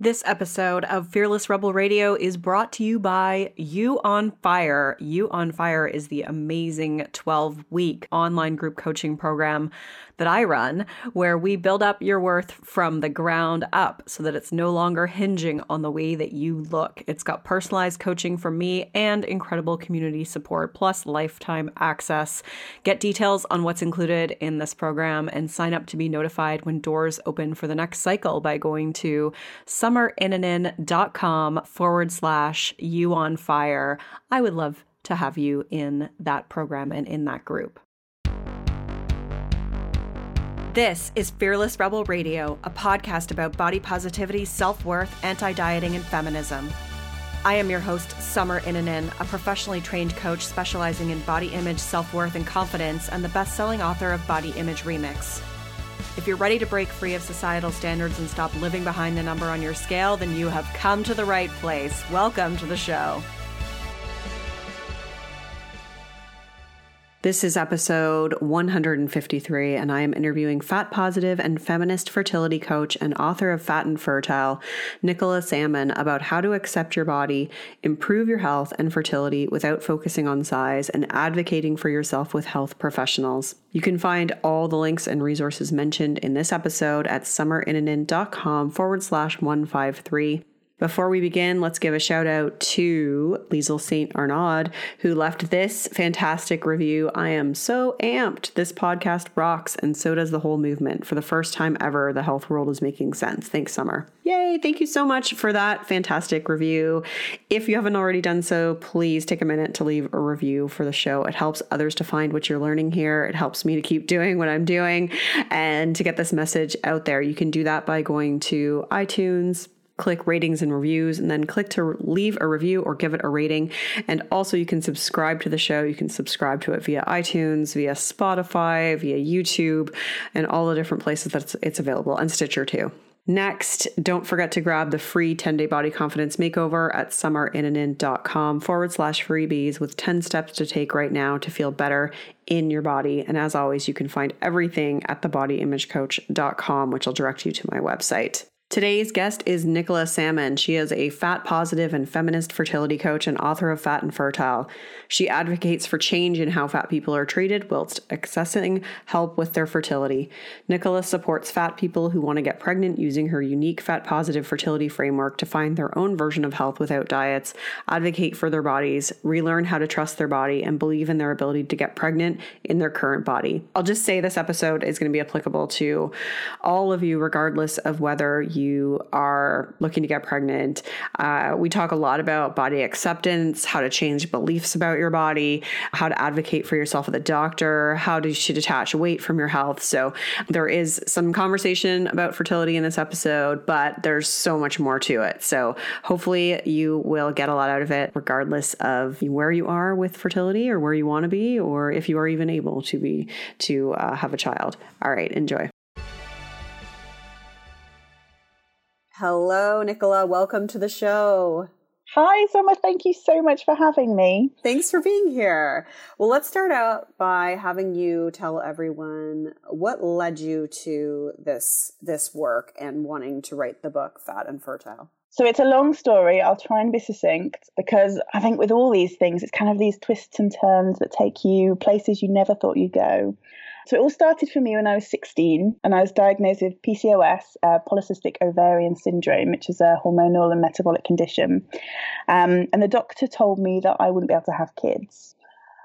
This episode of Fearless Rebel Radio is brought to you by You on Fire. You on Fire is the amazing 12 week online group coaching program that I run, where we build up your worth from the ground up so that it's no longer hinging on the way that you look. It's got personalized coaching from me and incredible community support, plus lifetime access. Get details on what's included in this program and sign up to be notified when doors open for the next cycle by going to summerinnanen.com forward slash you on fire. I would love to have you in that program and in that group. This is Fearless Rebel Radio, a podcast about body positivity, self worth, anti dieting, and feminism. I am your host, Summer Innanen, a professionally trained coach specializing in body image, self worth, and confidence, and the best selling author of Body Image Remix. If you're ready to break free of societal standards and stop living behind the number on your scale, then you have come to the right place. Welcome to the show. This is episode 153, and I am interviewing fat positive and feminist fertility coach and author of Fat and Fertile, Nicola Salmon, about how to accept your body, improve your health and fertility without focusing on size, and advocating for yourself with health professionals. You can find all the links and resources mentioned in this episode at summerinnanen.com forward slash 153. Before we begin, let's give a shout out to Liesel St. Arnaud, who left this fantastic review. I am so amped. This podcast rocks, and so does the whole movement. For the first time ever, the health world is making sense. Thanks, Summer. Yay! Thank you so much for that fantastic review. If you haven't already done so, please take a minute to leave a review for the show. It helps others to find what you're learning here. It helps me to keep doing what I'm doing and to get this message out there. You can do that by going to iTunes, click ratings and reviews, and then click to leave a review or give it a rating. And also, you can subscribe to the show. You can subscribe to it via iTunes, via Spotify, via YouTube, and all the different places that it's available, and Stitcher too. Next, don't forget to grab the free 10 day body confidence makeover at summerinnanen.com forward slash freebies with 10 steps to take right now to feel better in your body. And as always, you can find everything at thebodyimagecoach.com, which will direct you to my website. Today's guest is Nicola Salmon. She is a fat positive and feminist fertility coach and author of Fat and Fertile. She advocates for change in how fat people are treated whilst accessing help with their fertility. Nicola supports fat people who want to get pregnant using her unique fat positive fertility framework to find their own version of health without diets, advocate for their bodies, relearn how to trust their body, and believe in their ability to get pregnant in their current body. I'll just say this episode is going to be applicable to all of you, regardless of whether you are looking to get pregnant. Uh, we talk a lot about body acceptance, how to change beliefs about your body, how to advocate for yourself with a doctor, how to, to detach weight from your health. So there is some conversation about fertility in this episode, but there's so much more to it. So hopefully you will get a lot out of it, regardless of where you are with fertility or where you want to be, or if you are even able to be to uh, have a child. All right, enjoy. Hello, Nicola. Welcome to the show. Hi, Summer. Thank you so much for having me. Thanks for being here. Well, let's start out by having you tell everyone what led you to this this work and wanting to write the book Fat and Fertile. So it's a long story. I'll try and be succinct because I think with all these things, it's kind of these twists and turns that take you places you never thought you'd go. So it all started for me when I was 16 and I was diagnosed with PCOS, uh, polycystic ovarian syndrome, which is a hormonal and metabolic condition. Um, and the doctor told me that I wouldn't be able to have kids.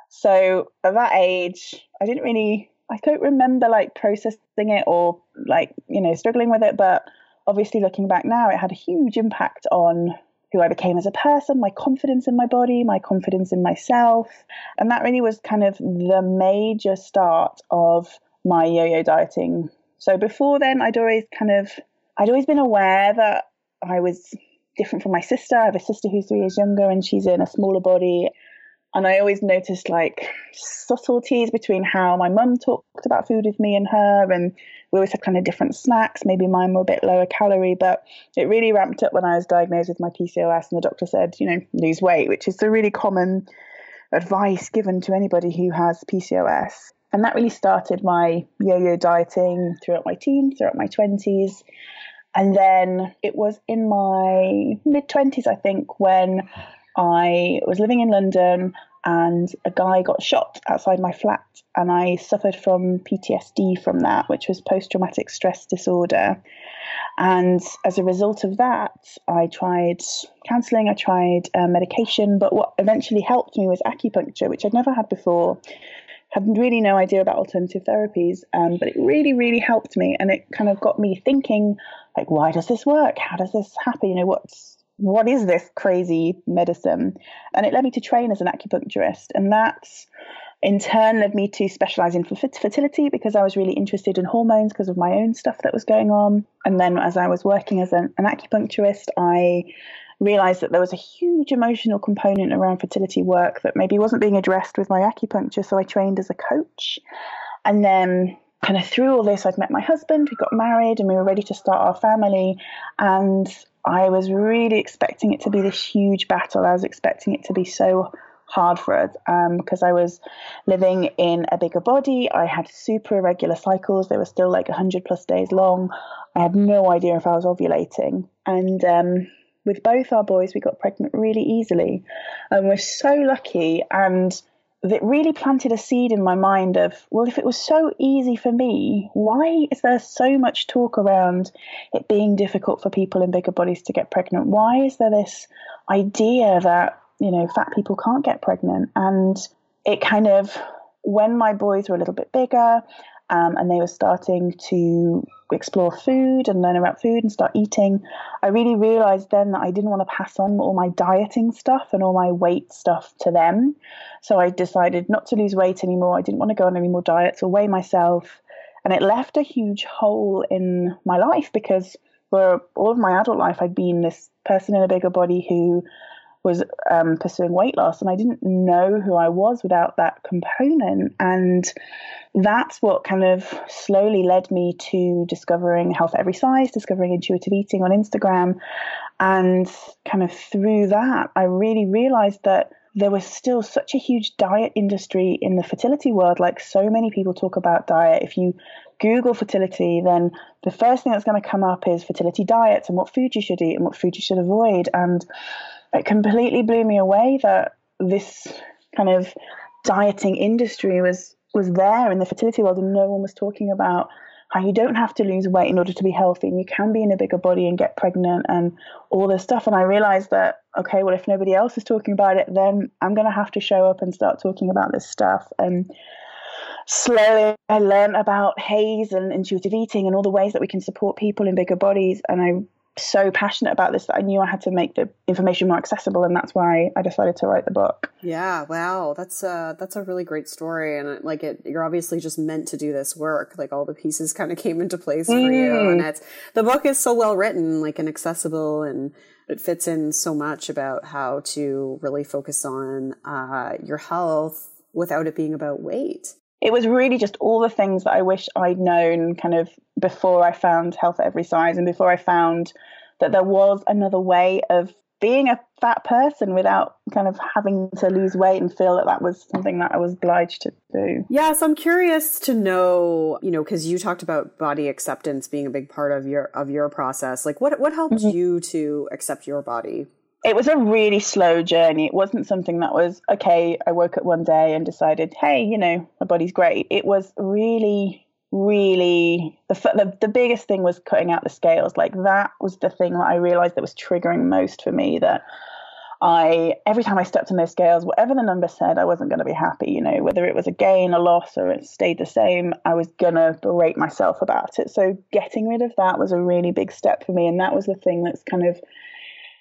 So at that age, I didn't really, I don't remember like processing it or like, you know, struggling with it. But obviously looking back now, it had a huge impact on who I became as a person, my confidence in my body, my confidence in myself. And that really was kind of the major start of my yo yo dieting. So before then, I'd always kind of, I'd always been aware that I was different from my sister. I have a sister who's three years younger and she's in a smaller body. And I always noticed like subtleties between how my mum talked about food with me and her. And we always had kind of different snacks. Maybe mine were a bit lower calorie, but it really ramped up when I was diagnosed with my PCOS. And the doctor said, you know, lose weight, which is the really common advice given to anybody who has PCOS. And that really started my yo yo dieting throughout my teens, throughout my 20s. And then it was in my mid 20s, I think, when I was living in London and a guy got shot outside my flat and I suffered from PTSD from that, which was post traumatic stress disorder. And as a result of that, I tried counseling, I tried uh, medication, but what eventually helped me was acupuncture, which I'd never had before. Had really no idea about alternative therapies, um, but it really, really helped me, and it kind of got me thinking, like, why does this work? How does this happen? You know, what's what is this crazy medicine? And it led me to train as an acupuncturist. And that's in turn led me to specialize in fertility because I was really interested in hormones because of my own stuff that was going on. And then as I was working as an, an acupuncturist, I realized that there was a huge emotional component around fertility work that maybe wasn't being addressed with my acupuncture. So I trained as a coach. And then kind of through all this, I'd met my husband, we got married, and we were ready to start our family. And I was really expecting it to be this huge battle. I was expecting it to be so hard for us because um, I was living in a bigger body. I had super irregular cycles. They were still like 100 plus days long. I had no idea if I was ovulating. And um, with both our boys, we got pregnant really easily. And we're so lucky. And that really planted a seed in my mind of, well, if it was so easy for me, why is there so much talk around it being difficult for people in bigger bodies to get pregnant? Why is there this idea that, you know, fat people can't get pregnant? And it kind of, when my boys were a little bit bigger um, and they were starting to explore food and learn about food and start eating, I really realized then that I didn't want to pass on all my dieting stuff and all my weight stuff to them. So I decided not to lose weight anymore. I didn't want to go on any more diets or weigh myself. And it left a huge hole in my life because for all of my adult life, I'd been this person in a bigger body who was um, pursuing weight loss, and I didn't know who I was without that component. And that's what kind of slowly led me to discovering health every size, discovering intuitive eating on Instagram. And kind of through that, I really realized that there was still such a huge diet industry in the fertility world. Like so many people talk about diet. If you Google fertility, then the first thing that's going to come up is fertility diets and what food you should eat and what food you should avoid. And it completely blew me away that this kind of dieting industry was was there in the fertility world and no one was talking about how you don't have to lose weight in order to be healthy and you can be in a bigger body and get pregnant and all this stuff. And i realized that okay well if nobody else is talking about it then i'm going to have to show up and start talking about this stuff. And slowly i learned about HAES and intuitive eating and all the ways that we can support people in bigger bodies. And i so passionate about this that I knew I had to make the information more accessible, and that's why I decided to write the book. Yeah, wow, that's a that's a really great story, and like it, you're obviously just meant to do this work. Like all the pieces kind of came into place for mm. you, and it's the book is so well written, like and accessible, and it fits in so much about how to really focus on uh, your health without it being about weight it was really just all the things that I wish I'd known kind of before I found health at every size and before I found that there was another way of being a fat person without kind of having to lose weight and feel that that was something that I was obliged to do. Yeah, so I'm curious to know, you know, because you talked about body acceptance being a big part of your of your process. Like, what what helped mm-hmm. you to accept your body? it was a really slow journey. It wasn't something that was, okay, I woke up one day and decided, hey, you know, my body's great. It was really, really, the, the, the biggest thing was cutting out the scales. Like that was the thing that I realized that was triggering most for me that I, every time I stepped on those scales, whatever the number said, I wasn't going to be happy, you know, whether it was a gain, a loss, or it stayed the same, I was going to berate myself about it. So getting rid of that was a really big step for me. And that was the thing that's kind of,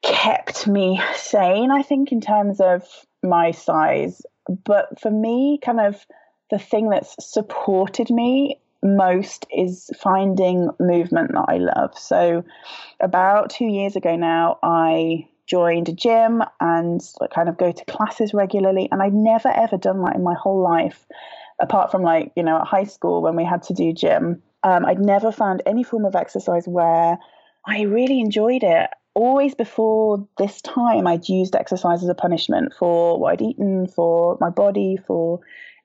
kept me sane, I think, in terms of my size. But for me, kind of the thing that's supported me most is finding movement that I love. So, about two years ago now, I joined a gym and kind of go to classes regularly. And I'd never ever done that in my whole life, apart from like, you know, at high school when we had to do gym. Um, I'd never found any form of exercise where I really enjoyed it always before this time, I'd used exercise as a punishment for what I'd eaten, for my body, for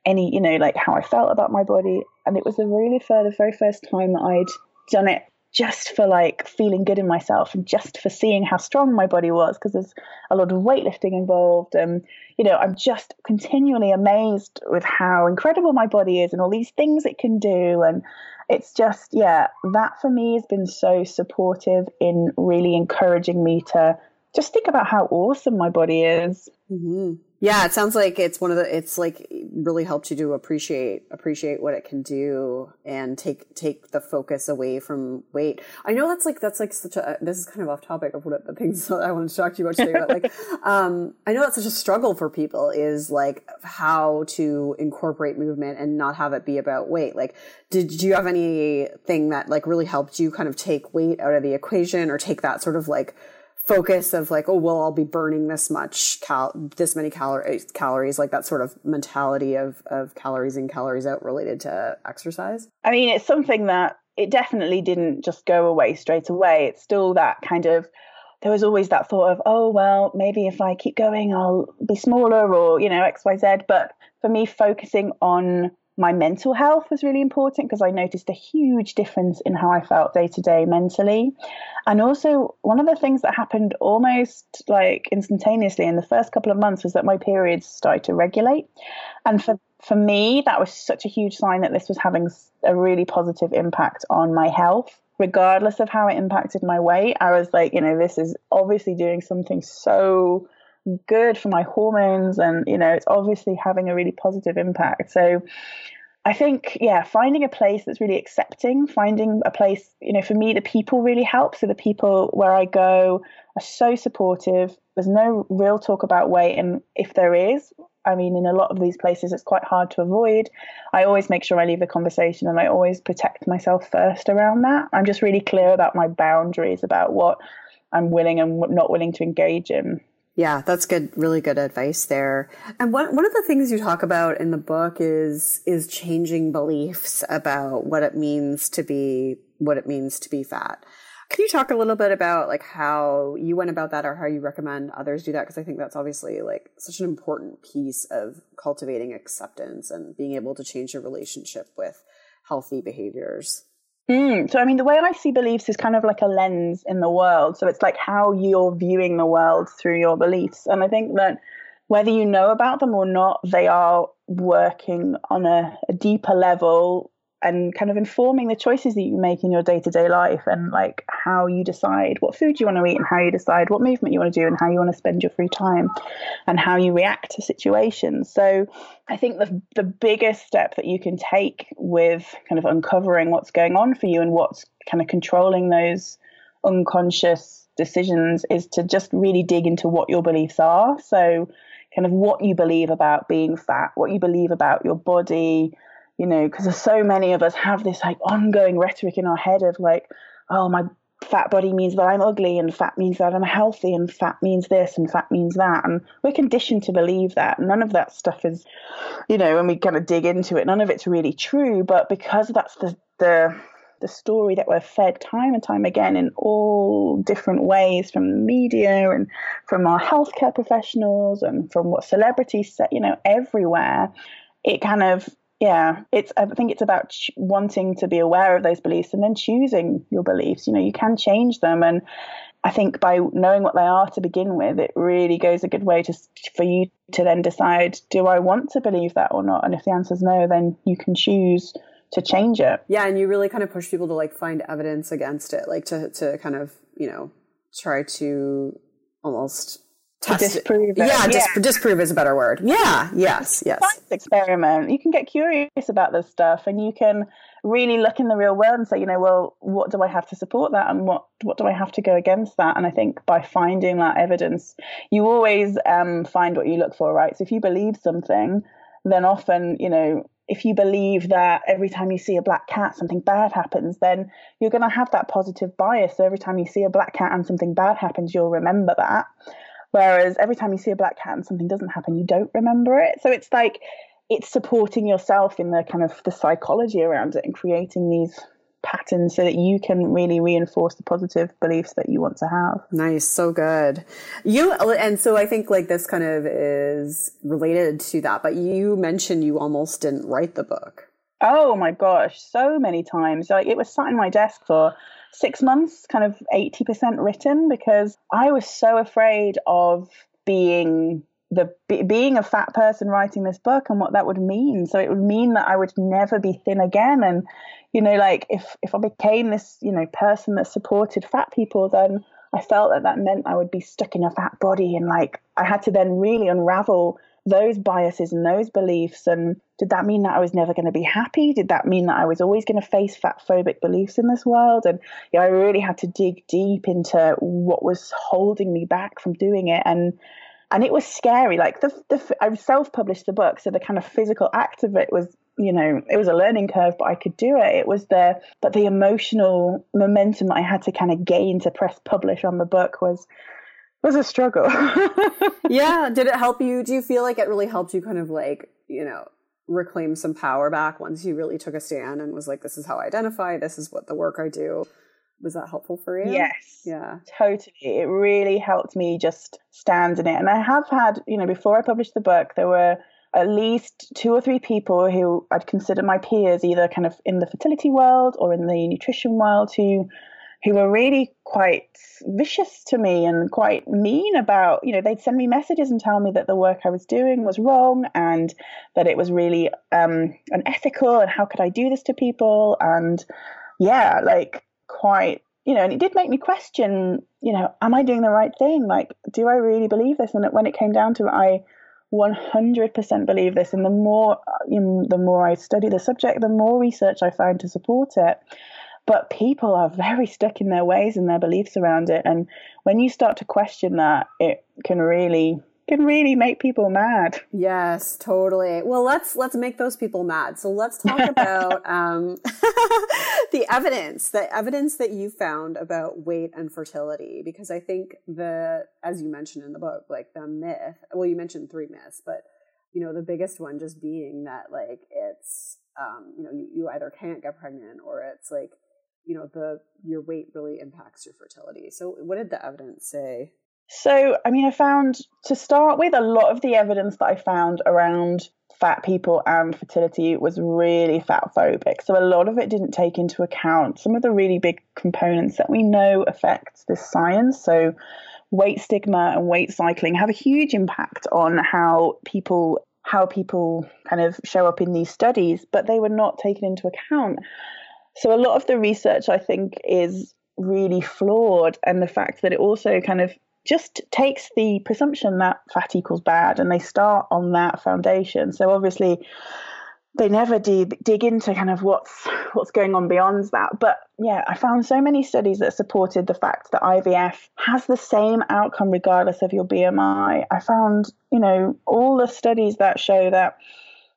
any, you know, like how I felt about my body. And it was the really for the very first time that I'd done it just for like feeling good in myself and just for seeing how strong my body was because there's a lot of weightlifting involved and you know i'm just continually amazed with how incredible my body is and all these things it can do. And it's just yeah that for me has been so supportive in really encouraging me to just think about how awesome my body is mm-hmm. Yeah, it sounds like it's one of the it's like really helped you to appreciate appreciate what it can do and take take the focus away from weight. I know that's like that's like such a this is kind of off topic of what the things that I wanted to talk to you about today, but like um I know that's such a struggle for people is like how to incorporate movement and not have it be about weight. Like did you have anything that like really helped you kind of take weight out of the equation or take that sort of like focus of like, oh, well, I'll be burning this much cal, this many calories, calories, like that sort of mentality of, of calories in, calories out related to exercise? I mean, it's something that it definitely didn't just go away straight away. It's still that kind of, there was always that thought of, oh, well, maybe if I keep going, I'll be smaller or, you know, X, Y, Z. But for me, focusing on my mental health was really important because I noticed a huge difference in how I felt day to day mentally. And also, one of the things that happened almost like instantaneously in the first couple of months was that my periods started to regulate. And for, for me, that was such a huge sign that this was having a really positive impact on my health. Regardless of how it impacted my weight, I was like, you know, this is obviously doing something so good for my hormones and you know it's obviously having a really positive impact so I think, yeah, finding a place that's really accepting, finding a place, you know, for me, the people really help. So the people where I go are so supportive. There's no real talk about weight. And if there is, I mean, in a lot of these places, it's quite hard to avoid. I always make sure I leave the conversation and I always protect myself first around that. I'm just really clear about my boundaries, about what I'm willing and not willing to engage in. Yeah, that's good. Really good advice there. And one one of the things you talk about in the book is is changing beliefs about what it means to be what it means to be fat. Can you talk a little bit about like how you went about that or how you recommend others do that? Because I think that's obviously like such an important piece of cultivating acceptance and being able to change your relationship with healthy behaviors. Mm, so, I mean, the way I see beliefs is kind of like a lens in the world. So, it's like how you're viewing the world through your beliefs. And I think that whether you know about them or not, they are working on a, a deeper level and kind of informing the choices that you make in your day to day life and like how you decide what food you want to eat and how you decide what movement you want to do and how you want to spend your free time and how you react to situations. So I think the the biggest step that you can take with kind of uncovering what's going on for you and what's kind of controlling those unconscious decisions is to just really dig into what your beliefs are. So kind of what you believe about being fat, what you believe about your body, you know, because so many of us have this like ongoing rhetoric in our head of like, oh, my fat body means that I'm ugly, and fat means that I'm healthy, and fat means this, and fat means that. And we're conditioned to believe that. None of that stuff is, you know, when we kind of dig into it, none of it's really true. But because that's the, the, the story that we're fed time and time again in all different ways from the media and from our healthcare professionals and from what celebrities say, you know, everywhere, it kind of yeah it's i think it's about ch- wanting to be aware of those beliefs and then choosing your beliefs. You know you can change them and i think by knowing what they are to begin with it really goes a good way to for you to then decide do i want to believe that or not? And if the answer is no then you can choose to change it. Yeah and you really kind of push people to like find evidence against it like to to kind of you know try to almost test disprove it. Yeah, yeah. Dis- disprove is a better word. Yeah, yes, yes. Science experiment. You can get curious about this stuff, and you can really look in the real world and say, you know, well, what do I have to support that, and what what do I have to go against that? And I think by finding that evidence, you always um, find what you look for, right? So if you believe something, then often, you know, if you believe that every time you see a black cat something bad happens then you're going to have that positive bias so every time you see a black cat and something bad happens you'll remember that Whereas every time you see a black cat and something doesn't happen, you don't remember it. So it's like it's supporting yourself in the kind of the psychology around it and creating these patterns so that you can really reinforce the positive beliefs that you want to have. Nice, so good. You and so I think like this kind of is related to that, but you mentioned you almost didn't write the book. Oh my gosh, so many times. Like it was sat in my desk for six months, kind of 80% written, because I was so afraid of being the being a fat person writing this book and what that would mean. So it would mean that i would never be thin again. And you know like if if i became this you know person that supported fat people then i felt that that meant i would be stuck in a fat body. And like i had to then really unravel those biases and those beliefs and did that mean that i was never going to be happy did that mean that i was always going to face fat phobic beliefs in this world and yeah, i really had to dig deep into what was holding me back from doing it and and it was scary. Like the, the I self-published the book, so the kind of physical act of it was, you know, it was a learning curve, but I could do it. It was the, but the emotional momentum that I had to kind of gain to press publish on the book was was a struggle. yeah. Did it help you? Do you feel like it really helped you kind of like, you know, reclaim some power back once you really took a stand and was like, this is how I identify, this is what the work I do was that helpful for you? Yes. Yeah. Totally. It really helped me just stand in it. And I have had, you know, before I published the book, there were at least two or three people who I'd consider my peers, either kind of in the fertility world or in the nutrition world, who who were really quite vicious to me and quite mean about, you know, they'd send me messages and tell me that the work I was doing was wrong and that it was really um, unethical and how could I do this to people and yeah, like quite you know, and it did make me question, you know, am I doing the right thing? Like, do I really believe this? And when it came down to it, I 100% believe this. And the more, you know, the more I study the subject, the more research I find to support it. But people are very stuck in their ways and their beliefs around it. And when you start to question that, it can really can really make people mad. Yes, totally. Well, let's let's make those people mad. So let's talk about um, the evidence, the evidence that you found about weight and fertility, because I think the, as you mentioned in the book, like the myth. Well, you mentioned three myths, but you know the biggest one just being that like it's um, you know you, you either can't get pregnant or it's like you know the your weight really impacts your fertility. So what did the evidence say? So, I mean, I found to start with a lot of the evidence that I found around fat people and fertility was really fat phobic. So, a lot of it didn't take into account some of the really big components that we know affect this science. So, weight stigma and weight cycling have a huge impact on how people how people kind of show up in these studies, but they were not taken into account. So a lot of the research I think is really flawed and the fact that it also kind of just takes the presumption that fat equals bad and they start on that foundation. So obviously they never dig, dig into kind of what's what's going on beyond that. But yeah, I found so many studies that supported the fact that IVF has the same outcome regardless of your BMI. I found, you know, all the studies that show that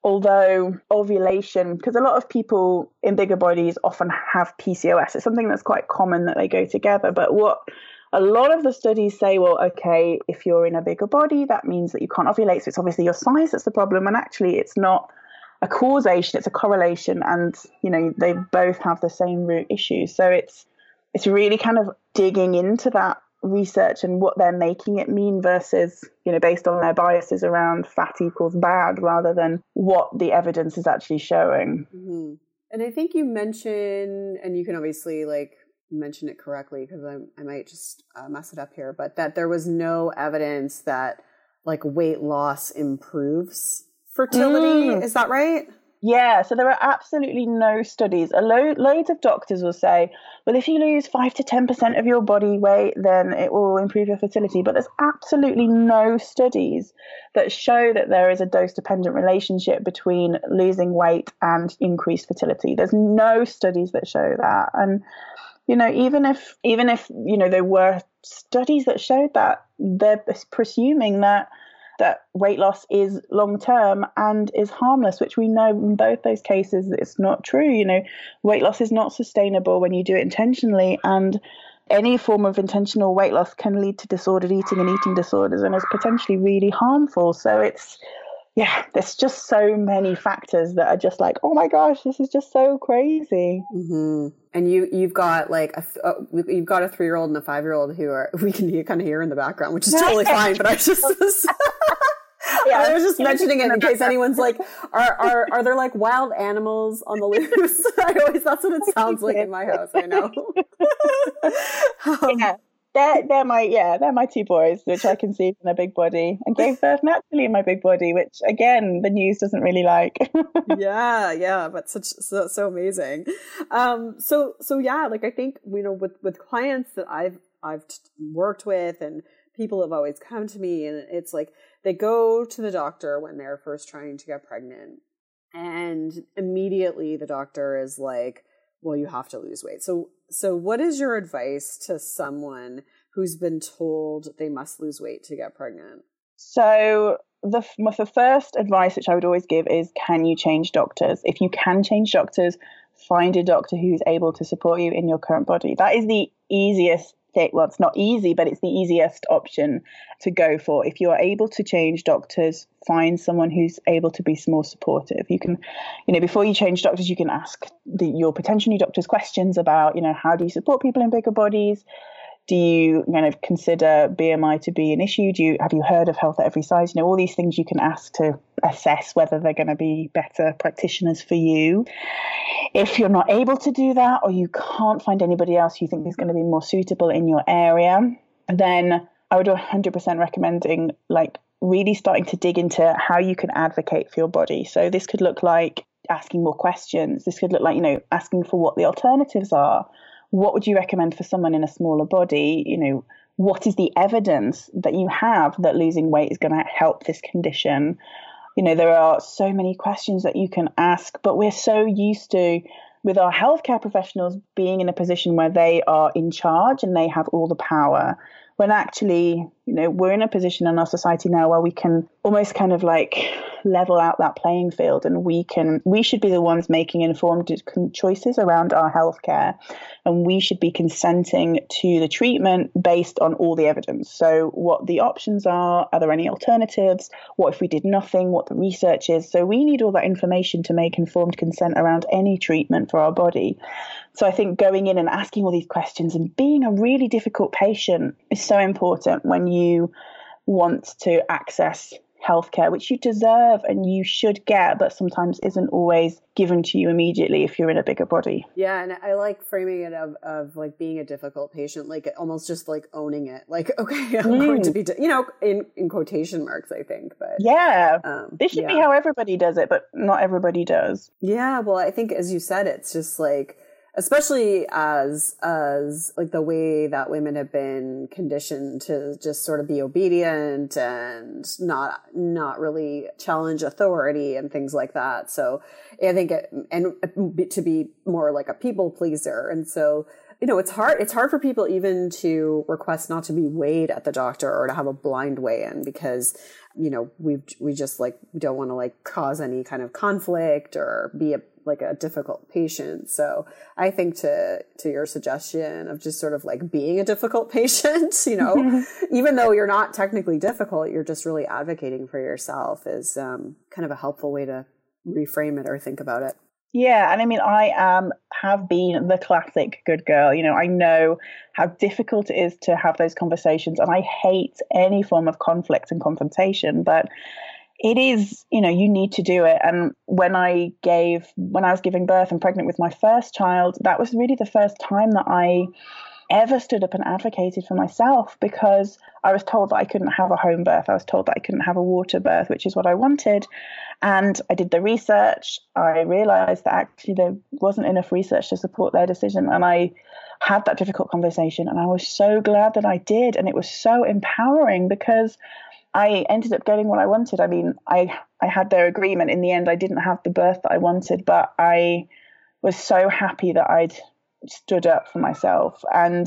although ovulation, because a lot of people in bigger bodies often have PCOS, it's something that's quite common that they go together. But what a lot of the studies say, well, okay, if you're in a bigger body, that means that you can't ovulate. So it's obviously your size that's the problem. And actually, it's not a causation, it's a correlation. And, you know, they both have the same root issue. So it's, it's really kind of digging into that research and what they're making it mean versus, you know, based on their biases around fat equals bad rather than what the evidence is actually showing. Mm-hmm. And I think you mention and you can obviously like mention it correctly because I, I might just uh, mess it up here, but that there was no evidence that like weight loss improves fertility. Mm. Is that right? Yeah, so there are absolutely no studies. A lo- loads of doctors will say, well, if you lose 5 to 10% of your body weight, then it will improve your fertility. But there's absolutely no studies that show that there is a dose dependent relationship between losing weight and increased fertility. There's no studies that show that. And you know even if even if you know there were studies that showed that they're presuming that that weight loss is long term and is harmless which we know in both those cases it's not true you know weight loss is not sustainable when you do it intentionally and any form of intentional weight loss can lead to disordered eating and eating disorders and is potentially really harmful so it's yeah, there's just so many factors that are just like, oh my gosh, this is just so crazy. Mm-hmm. And you you've got like a uh, you've got a three year old and a five year old who are we can kind of hear in the background, which is totally fine. But I just yeah. I was just mentioning it in case anyone's like, are, are, are there like wild animals on the loose? I always, that's what it sounds like in my house. I know. um, yeah. They're, they're my yeah they're my two boys which I conceived in a big body and gave birth naturally in my big body which again the news doesn't really like yeah yeah but such so, so amazing um so so yeah like I think you know with with clients that I've I've worked with and people have always come to me and it's like they go to the doctor when they're first trying to get pregnant and immediately the doctor is like well you have to lose weight. So so what is your advice to someone who's been told they must lose weight to get pregnant? So the, the first advice which i would always give is can you change doctors? If you can change doctors find a doctor who's able to support you in your current body. That is the easiest well, it's not easy, but it's the easiest option to go for. If you are able to change doctors, find someone who's able to be more supportive. You can, you know, before you change doctors, you can ask the, your potential new doctors questions about, you know, how do you support people in bigger bodies? Do you kind of consider BMI to be an issue? Do you have you heard of health at every size? You know, all these things you can ask to assess whether they're going to be better practitioners for you. If you're not able to do that, or you can't find anybody else you think is going to be more suitable in your area, then I would 100% recommending like really starting to dig into how you can advocate for your body. So this could look like asking more questions. This could look like, you know, asking for what the alternatives are what would you recommend for someone in a smaller body? You know, what is the evidence that you have that losing weight is going to help this condition? You know, there are so many questions that you can ask, but we're so used to with our healthcare professionals being in a position where they are in charge and they have all the power when actually, you know, we're in a position in our society now where we can almost kind of like level out that playing field and we can, we should be the ones making informed choices around our healthcare and we should be consenting to the treatment based on all the evidence. So, what the options are, are there any alternatives? What if we did nothing? What the research is? So, we need all that information to make informed consent around any treatment for our body. So I think going in and asking all these questions and being a really difficult patient is so important when you want to access healthcare, which you deserve and you should get, but sometimes isn't always given to you immediately if you're in a bigger body. Yeah, and I like framing it of, of like being a difficult patient, like almost just like owning it. Like, okay, I'm mm. going to be, you know, in, in quotation marks, I think. But yeah, um, this should yeah. be how everybody does it, but not everybody does. Yeah, well, I think as you said, it's just like especially as as like the way that women have been conditioned to just sort of be obedient and not not really challenge authority and things like that. So i think it, and to be more like a people pleaser. And so you know it's hard it's hard for people even to request not to be weighed at the doctor or to have a blind weigh in because you know we we just like we don't want to like cause any kind of conflict or be a like a difficult patient. So I think to to your suggestion of just sort of like being a difficult patient, you know, even though you're not technically difficult, you're just really advocating for yourself is um, kind of a helpful way to reframe it or think about it. Yeah, and I mean, I am have been the classic good girl. You know, I know how difficult it is to have those conversations, and I hate any form of conflict and confrontation. But it is, you know, you need to do it. And when I gave, when I was giving birth and pregnant with my first child, that was really the first time that I ever stood up and advocated for myself because I was told that I couldn't have a home birth. I was told that I couldn't have a water birth, which is what I wanted. And I did the research. I realized that actually there wasn't enough research to support their decision. And I had that difficult conversation. And I was so glad that I did. And it was so empowering because I ended up getting what I wanted. I mean, I I had their agreement. In the end, I didn't have the birth that I wanted, but I was so happy that I'd stood up for myself. And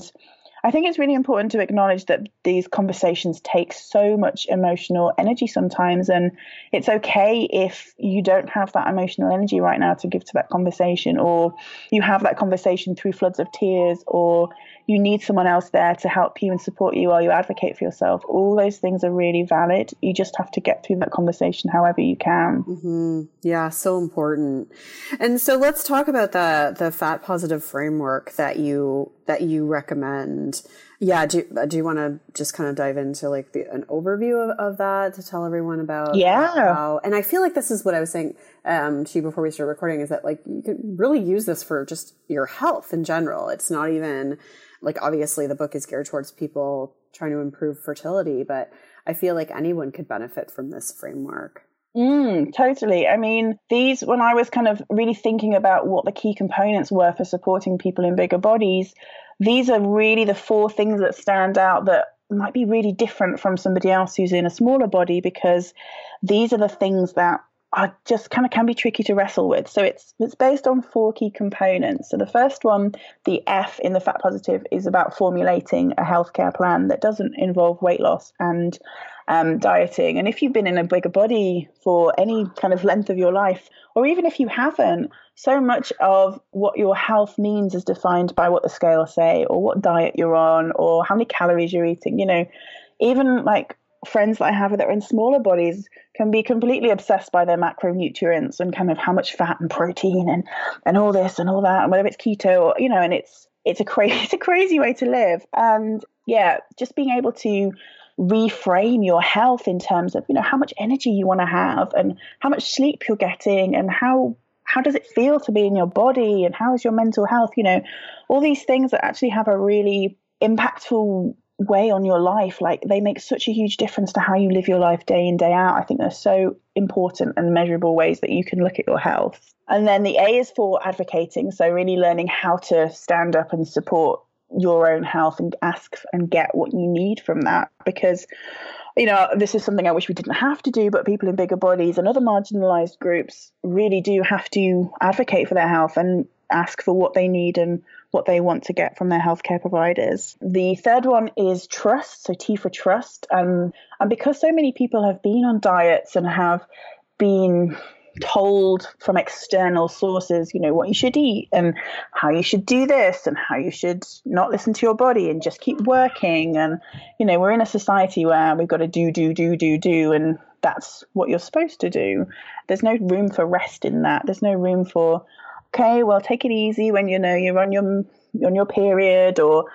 I think it's really important to acknowledge that these conversations take so much emotional energy sometimes. And it's okay if you don't have that emotional energy right now to give to that conversation, or you have that conversation through floods of tears, or you need someone else there to help you and support you while you advocate for yourself. All those things are really valid. You just have to get through that conversation however you can. Mm-hmm. Yeah, so important. And so let's talk about the the fat positive framework that you that you recommend Yeah, do do you want to just kind of dive into like the, an overview of, of that to tell everyone about yeah how, and I feel like this is what I was saying um, to you before we started recording is that like you can really use this for just your health in general. It's not even like obviously the book is geared towards people trying to improve fertility, but I feel like anyone could benefit from this framework. Mm, totally. I mean, these, when I was kind of really thinking about what the key components were for supporting people in bigger bodies, these are really the four things that stand out that might be really different from somebody else who's in a smaller body because these are the things that are just kind of can be tricky to wrestle with. So it's it's based on four key components. So the first one, the F in the fat positive, is about formulating a healthcare plan that doesn't involve weight loss and um, dieting. And if you've been in a bigger body for any kind of length of your life, or even if you haven't, so much of what your health means is defined by what the scales say, or what diet you're on, or how many calories you're eating. You know, even like friends that I have that are in smaller bodies can be completely obsessed by their macronutrients and kind of how much fat and protein and and all this and all that, and whether it's keto or you know, and it's it's a crazy it's a crazy way to live. And yeah, just being able to reframe your health in terms of you know how much energy you want to have and how much sleep you're getting and how how does it feel to be in your body and how is your mental health you know all these things that actually have a really impactful way on your life like they make such a huge difference to how you live your life day in day out. I think they're so important and measurable ways that you can look at your health. And then the a is for advocating so really learning how to stand up and support your own health and ask and get what you need from that because you know this is something i wish we didn't have to do but people in bigger bodies and other marginalized groups really do have to advocate for their health and ask for what they need and what they want to get from their healthcare providers. The third one is trust, so T for trust. Um, and because so many people have been on diets and have been told from external sources, you know, what you should eat and how you should do this and how you should not listen to your body and just keep working. And, you know, we're in a society where we've got to do, do, do, do, do, and that's what you're supposed to do. There's no room for rest in that. There's no room for, okay, well, take it easy when you know you're on your on your period or,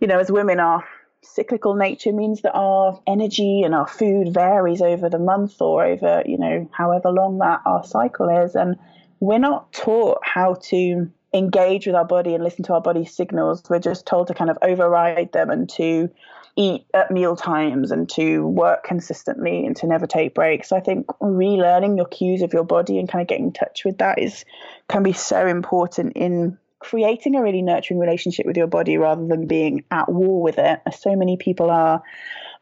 you know, as women are cyclical nature means that our energy and our food varies over the month or over, you know, however long that our cycle is. And we're not taught how to engage with our body and listen to our body's signals. We're just told to kind of override them and to eat at meal times and to work consistently and to never take breaks. So I think relearning your cues of your body and kind of getting in touch with that is can be so important in creating a really nurturing relationship with your body rather than being at war with it, as so many people are,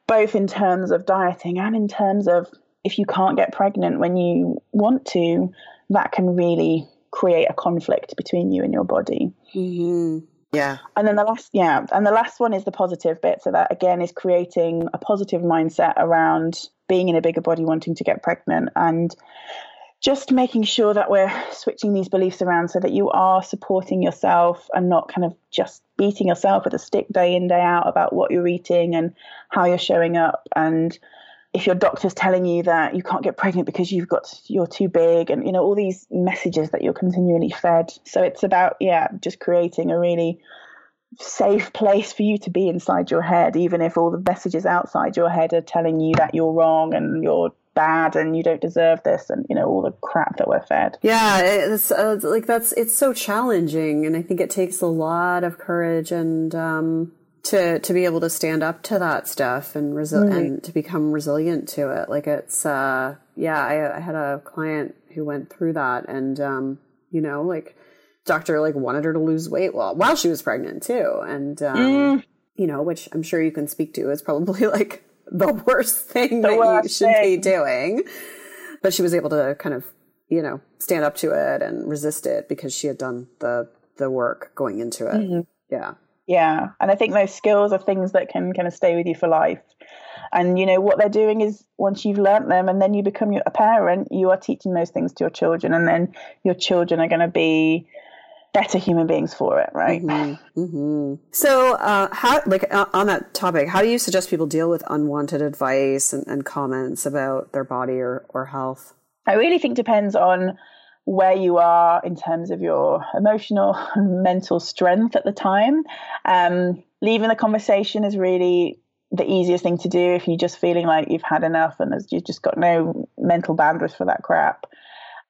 both in terms of dieting and in terms of if you can't get pregnant when you want to, that can really create a conflict between you and your body. Mm-hmm. Yeah. And then the last, yeah, and the last one is the positive bit. So that again is creating a positive mindset around being in a bigger body, wanting to get pregnant, and just making sure that we're switching these beliefs around so that you are supporting yourself and not kind of just beating yourself with a stick day in day out about what you're eating and how you're showing up. And if your doctor's telling you that you can't get pregnant because you've got you're too big and you know all these messages that you're continually fed. So it's about yeah just creating a really safe place for you to be inside your head even if all the messages outside your head are telling you that you're wrong and you're bad and you don't deserve this and you know all the crap that we're fed yeah it's uh, like that's it's so challenging and i think it takes a lot of courage and um to to be able to stand up to that stuff and resi- mm. and to become resilient to it like it's uh yeah I, I had a client who went through that and um you know like doctor like wanted her to lose weight while while she was pregnant too and um mm. you know which i'm sure you can speak to is probably like the worst thing the that worst you should thing. be doing. But she was able to kind of, you know, stand up to it and resist it because she had done the the work going into it. Mm-hmm. Yeah. Yeah. And I think those skills are things that can kind of stay with you for life. And you know what they're doing is once you've learnt them and then you become a parent, you are teaching those things to your children and then your children are going to be better human beings for it, right? Mm-hmm. Mm-hmm. So, uh, how, like, uh, on that topic, how do you suggest people deal with unwanted advice and, and comments about their body or, or health? I really think depends on where you are in terms of your emotional and mental strength at the time. Um, leaving the conversation is really the easiest thing to do if you're just feeling like you've had enough and you've just got no mental bandwidth for that crap.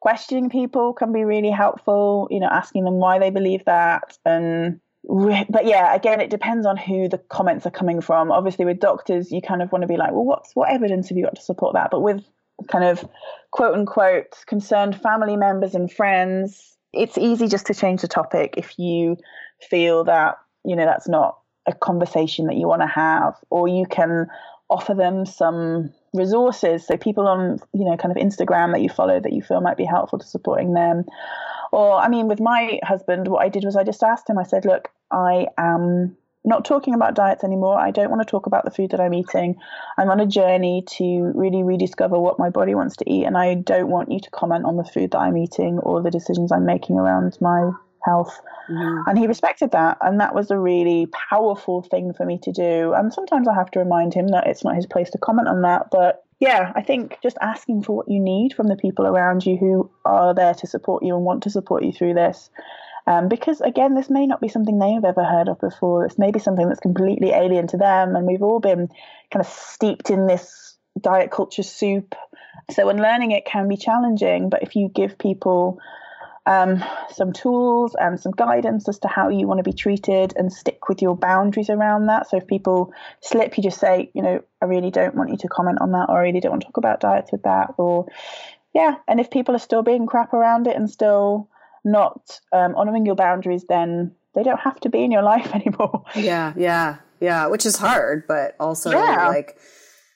Questioning people can be really helpful, you know, asking them why they believe that. And, but yeah, again, it depends on who the comments are coming from. Obviously, with doctors, you kind of want to be like, well, what's, what evidence have you got to support that? But with kind of quote unquote concerned family members and friends, it's easy just to change the topic if you feel that, you know, that's not a conversation that you want to have, or you can offer them some resources. So people on, you know, kind of Instagram that you follow that you feel might be helpful to supporting them. Or, I mean, with my husband, what I did was I just asked him, I said, look, I am not talking about diets anymore. I don't want to talk about the food that I'm eating. I'm on a journey to really rediscover what my body wants to eat. And I don't want you to comment on the food that I'm eating or the decisions I'm making around my health. Mm-hmm. And he respected that. And that was a really powerful thing for me to do. And sometimes I have to remind him that it's not his place to comment on that. But yeah, I think just asking for what you need from the people around you who are there to support you and want to support you through this. Um, because again, this may not be something they have ever heard of before. This may be something that's completely alien to them. And we've all been kind of steeped in this diet culture soup. So when learning it can be challenging, but if you give people um, some tools and some guidance as to how you want to be treated and stick with your boundaries around that. So if people slip, you just say, you know, I really don't want you to comment on that, or I really don't want to talk about diets with that, or yeah. And if people are still being crap around it and still not um, honoring your boundaries, then they don't have to be in your life anymore. Yeah, yeah, yeah. Which is hard, but also yeah. like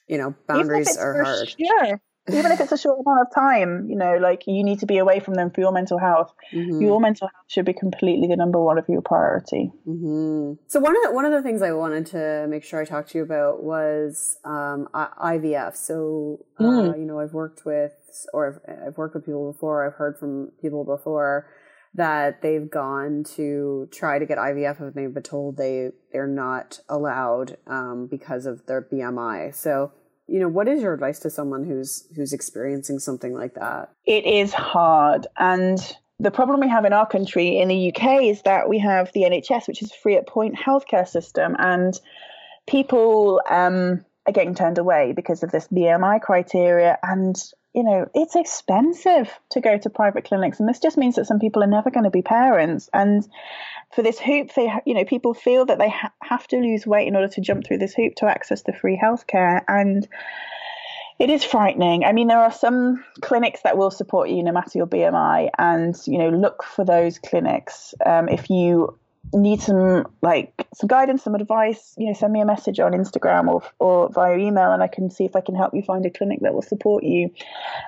you know, boundaries are hard. Yeah even if it's a short amount of time, you know, like you need to be away from them for your mental health. Mm-hmm. Your mental health should be completely the number one of your priority. Mm-hmm. So one of the, one of the things I wanted to make sure I talked to you about was um, IVF. So uh, mm. you know, I've worked with or I've, I've worked with people before. I've heard from people before that they've gone to try to get IVF and they've been told they they're not allowed um, because of their BMI. So you know what is your advice to someone who's who's experiencing something like that? It is hard. And the problem we have in our country in the UK is that we have the NHS which is free at point healthcare system. And people um, are getting turned away because of this BMI criteria. And you know it's expensive to go to private clinics. And this just means that some people are never going to be parents. And for this hoop, they you know people feel that they ha- have to lose weight in order to jump through this hoop to access the free healthcare, and it is frightening. I mean, there are some clinics that will support you no matter your BMI, and you know look for those clinics um, if you need some like some guidance, some advice, you know, send me a message on Instagram or or via email, and I can see if I can help you find a clinic that will support you.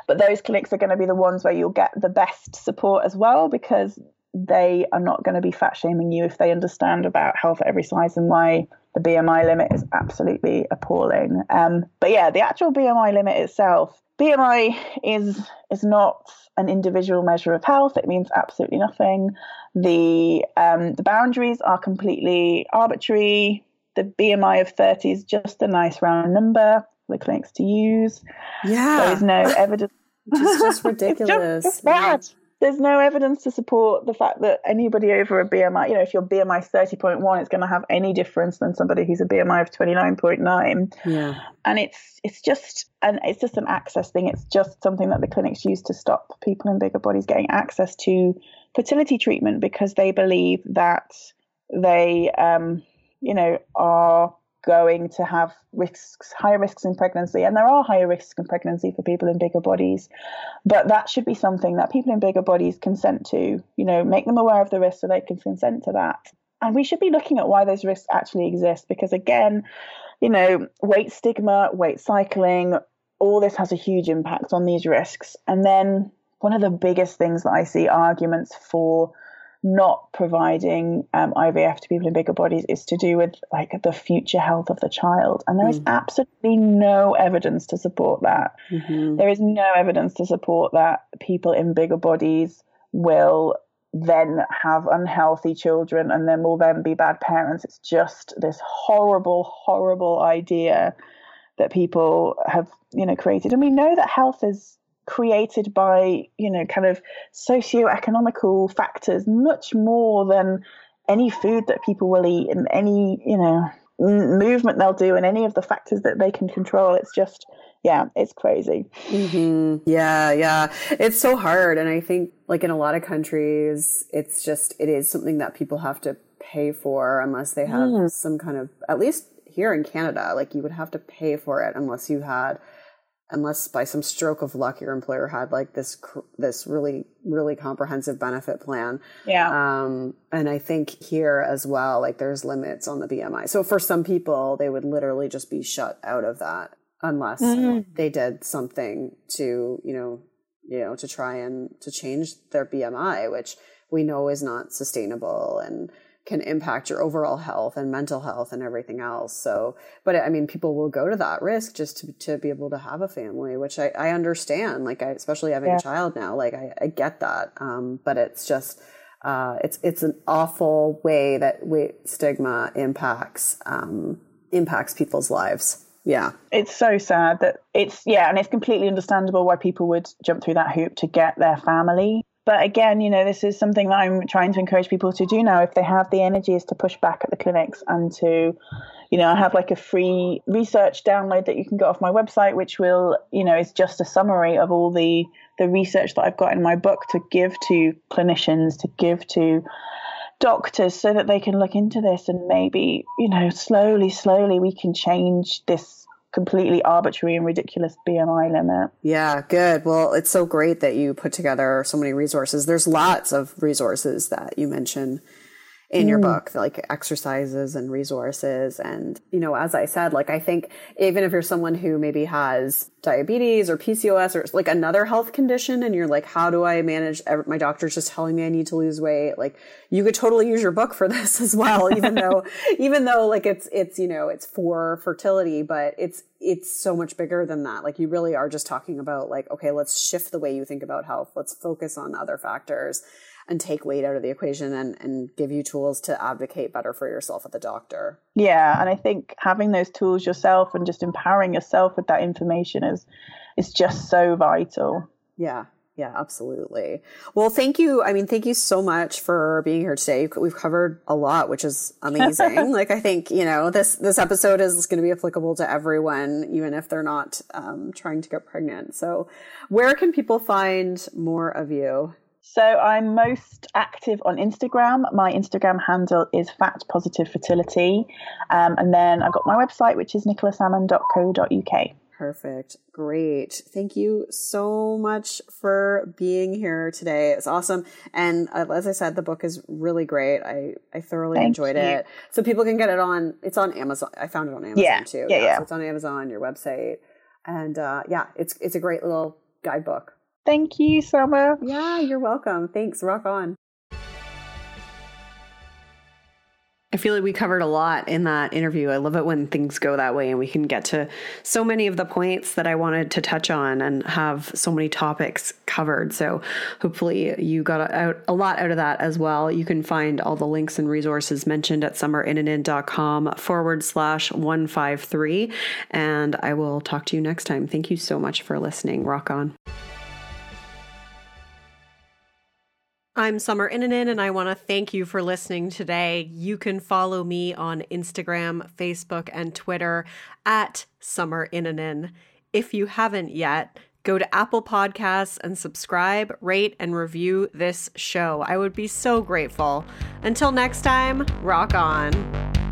But those clinics are going to be the ones where you'll get the best support as well, because they are not going to be fat shaming you if they understand about health at every size and why the BMI limit is absolutely appalling. Um, but yeah, the actual BMI limit itself, BMI is is not an individual measure of health. It means absolutely nothing. The um, the boundaries are completely arbitrary. The BMI of 30 is just a nice round number for the clinics to use. Yeah, there is no evidence. It's just ridiculous. it's just, bad. There's no evidence to support the fact that anybody over a BMI, you know, if your BMI 30.1, it's going to have any difference than somebody who's a BMI of 29.9. Yeah. And it's it's just and it's just an access thing. It's just something that the clinics use to stop people in bigger bodies getting access to fertility treatment because they believe that they um, you know, are going to have risks, higher risks in pregnancy, and there are higher risks in pregnancy for people in bigger bodies. But that should be something that people in bigger bodies consent to. You know, make them aware of the risks so they can consent to that. And we should be looking at why those risks actually exist, because again, you know, weight stigma, weight cycling, all this has a huge impact on these risks. And then one of the biggest things that I see arguments for not providing um, IVF to people in bigger bodies is to do with like the future health of the child, and there is mm. absolutely no evidence to support that. Mm-hmm. There is no evidence to support that people in bigger bodies will then have unhealthy children and then will then be bad parents. It's just this horrible, horrible idea that people have, you know, created. And we know that health is created by you know kind of socio-economical factors much more than any food that people will eat and any, you know, movement they'll do and any of the factors that they can control. It's just, yeah, it's crazy. Mm-hmm. Yeah, yeah. It's so hard. And I think, like, in a lot of countries, it's just, it is something that people have to pay for unless they have mm. some kind of, at least here in Canada, like, you would have to pay for it unless you had unless by some stroke of luck your employer had like this this really really comprehensive benefit plan. Yeah. Um, and I think here as well, like there's limits on the BMI. So for some people, they would literally just be shut out of that unless mm-hmm. they did something to you know you know to try and to change their BMI, which we know is not sustainable and can impact your overall health and mental health and everything else. So, but I mean, people will go to that risk just to, to be able to have a family, which I, I understand. Like, I, especially having yeah. a child now, like I, I get that. Um, but it's just, uh, it's, it's an awful way that weight stigma impacts, um, impacts people's lives. Yeah. It's so sad that it's, yeah, and it's completely understandable why people would jump through that hoop to get their family but again, you know, this is something that I'm trying to encourage people to do now. If they have the energy, is to push back at the clinics and to, you know, I have like a free research download that you can get off my website, which will, you know, is just a summary of all the the research that I've got in my book to give to clinicians, to give to doctors, so that they can look into this and maybe, you know, slowly, slowly we can change this completely arbitrary and ridiculous BMI limit. Yeah, good. Well, it's so great that you put together so many resources. There's lots of resources that you mention in your mm. book, like exercises and resources. And, you know, as I said, like, I think even if you're someone who maybe has diabetes or PCOS or like another health condition and you're like, how do I manage? My doctor's just telling me I need to lose weight. Like, you could totally use your book for this as well, even though, even though like it's, it's, you know, it's for fertility, but it's, it's so much bigger than that. Like, you really are just talking about like, okay, let's shift the way you think about health. Let's focus on other factors and take weight out of the equation and, and give you tools to advocate better for yourself at the doctor. Yeah. And I think having those tools yourself and just empowering yourself with that information is is just so vital. Yeah. Yeah, absolutely. Well, thank you. I mean, thank you so much for being here today. We've covered a lot, which is amazing. like, I think, you know, this, this episode is going to be applicable to everyone, even if they're not um, trying to get pregnant. So where can people find more of you? So I'm most active on Instagram. My Instagram handle is Fat Positive Fertility. Um, and then I've got my website, which is nicolasalmon.co.uk. Perfect. Great. Thank you so much for being here today. It's awesome. And uh, as I said, the book is really great. I, I thoroughly Thank enjoyed you. it. So people can get it on, it's on Amazon. I found it on Amazon yeah. too. Yeah, yeah. So it's on Amazon, your website. And uh, yeah, it's, it's a great little guidebook. Thank you, Summer. Yeah, you're welcome. Thanks. Rock on. I feel like we covered a lot in that interview. I love it when things go that way and we can get to so many of the points that I wanted to touch on and have so many topics covered. So hopefully you got out a lot out of that as well. You can find all the links and resources mentioned at summerinnanen.com forward slash 153. And I will talk to you next time. Thank you so much for listening. Rock on. I'm Summer Innanen, and I want to thank you for listening today. You can follow me on Instagram, Facebook, and Twitter at Summer Innanen. If you haven't yet, go to Apple Podcasts and subscribe, rate, and review this show. I would be so grateful. Until next time, rock on.